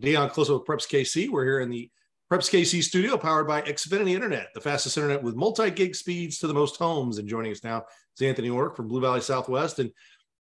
Deion Closo with Preps KC. We're here in the Preps KC studio powered by Xfinity Internet, the fastest internet with multi-gig speeds to the most homes. And joining us now is Anthony Ork from Blue Valley Southwest. And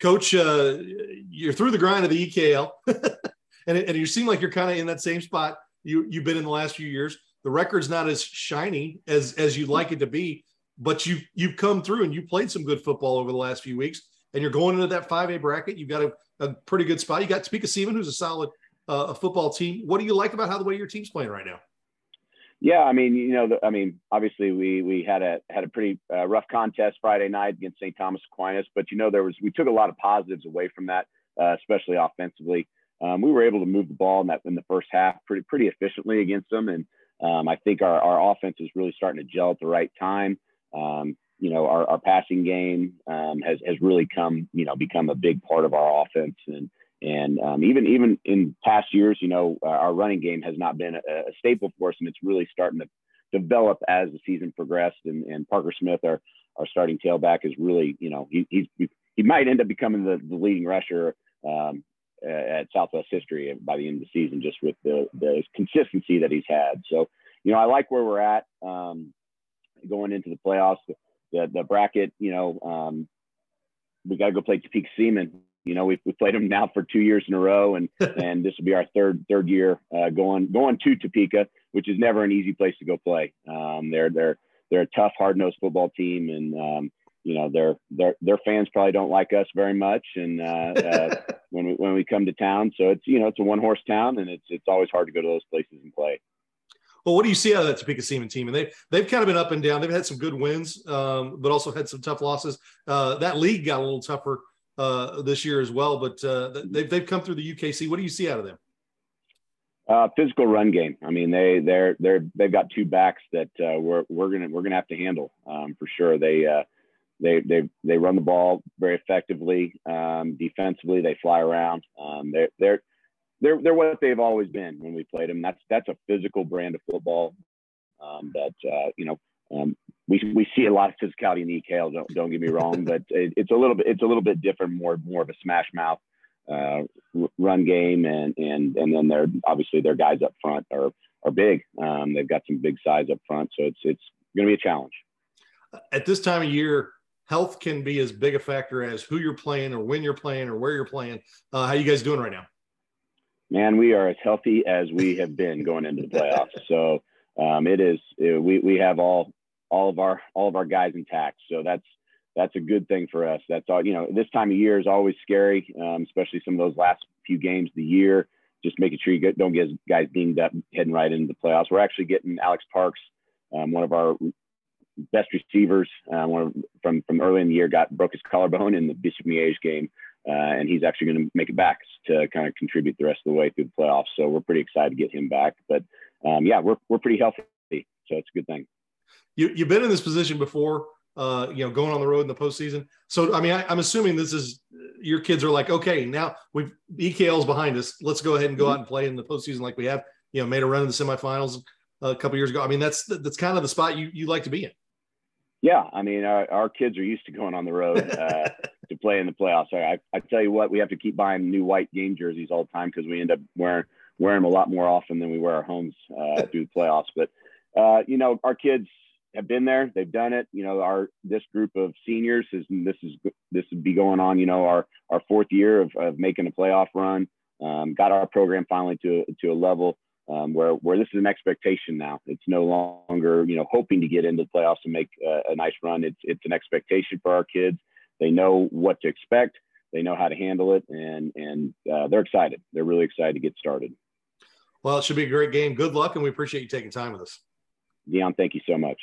Coach, uh, you're through the grind of the EKL, and, and you seem like you're kind of in that same spot you, you've been in the last few years. The record's not as shiny as as you'd like it to be, but you you've come through and you played some good football over the last few weeks, and you're going into that 5A bracket. You've got a, a pretty good spot. You got Topeka Seaman, who's a solid – uh, a football team. What do you like about how the way your team's playing right now? Yeah, I mean, you know, the, I mean, obviously we we had a had a pretty uh, rough contest Friday night against St. Thomas Aquinas, but you know there was we took a lot of positives away from that, uh, especially offensively. Um, we were able to move the ball in that in the first half pretty pretty efficiently against them, and um, I think our our offense is really starting to gel at the right time. Um, you know, our, our passing game um, has has really come you know become a big part of our offense, and and um, even even in past years, you know, uh, our running game has not been a, a, staple for us, and it's really starting to develop as the season progressed. And, and Parker Smith, our our starting tailback, is really, you know, he he's, he might end up becoming the, the leading rusher um, at Southwest history by the end of the season, just with the the consistency that he's had. So, you know, I like where we're at um, going into the playoffs. The the bracket, you know, um, we got to go play Topeka Seaman you know, we've, we've played them now for two years in a row, and and this will be our third third year uh, going going to Topeka, which is never an easy place to go play. Um, they're they're they're a tough, hard nosed football team, and um, you know their their their fans probably don't like us very much, and uh, uh, when we when we come to town, so it's you know it's a one horse town, and it's it's always hard to go to those places and play. Well, what do you see out of that Topeka Seaman team? And they they've kind of been up and down. They've had some good wins, um, but also had some tough losses. Uh, that league got a little tougher uh, this year as well. But uh, they've they've come through the UKC. What do you see out of them? Uh, physical run game. I mean, they they're they're they've got two backs that uh, we're we're gonna we're gonna have to handle um, for sure. They uh, they they they run the ball very effectively. Um, defensively, they fly around. Um, they're they're they're they're what they've always been when we played them. That's that's a physical brand of football um, that uh, you know um, we we see a lot of physicality in the EKL. Don't don't get me wrong, but it, it's a little bit it's a little bit different, more more of a smash mouth uh, run game, and and and then they're obviously their guys up front are are big. Um, they've got some big size up front, so it's it's going to be a challenge. At this time of year, health can be as big a factor as who you're playing, or when you're playing, or where you're playing. Uh, how you guys doing right now? Man, we are as healthy as we have been going into the playoffs. So um, it is it, we we have all all of our all of our guys intact. So that's that's a good thing for us. That's all you know. This time of year is always scary, um, especially some of those last few games of the year. Just making sure you get, don't get guys dinged up heading right into the playoffs. We're actually getting Alex Parks, um, one of our best receivers, uh, one of, from from early in the year, got broke his collarbone in the Bishop Miege game, uh, and he's actually going to make it back to kind of contribute the rest of the way through the playoffs. So we're pretty excited to get him back. But um, yeah, we're we're pretty healthy, so it's a good thing you, you've been in this position before, uh, you know, going on the road in the postseason. So, I mean, I, am assuming this is your kids are like, okay, now we've EKL's behind us. Let's go ahead and go mm-hmm. out and play in the postseason like we have, you know, made a run in the semifinals a couple years ago. I mean, that's that's kind of the spot you you like to be in. Yeah, I mean, our, our kids are used to going on the road uh, to play in the playoffs. I, I tell you what, we have to keep buying new white game jerseys all the time because we end up wearing wearing them a lot more often than we wear our homes uh, through the playoffs. But uh, you know, our kids have been there. They've done it. You know, our this group of seniors is this is this would be going on. You know, our our fourth year of, of making a playoff run. Um, got our program finally to to a level um, where where this is an expectation now. It's no longer you know hoping to get into the playoffs and make a, nice run. It's it's an expectation for our kids. They know what to expect. They know how to handle it, and and uh, they're excited. They're really excited to get started. Well, it should be a great game. Good luck, and we appreciate you taking time with us. Deion, thank you so much.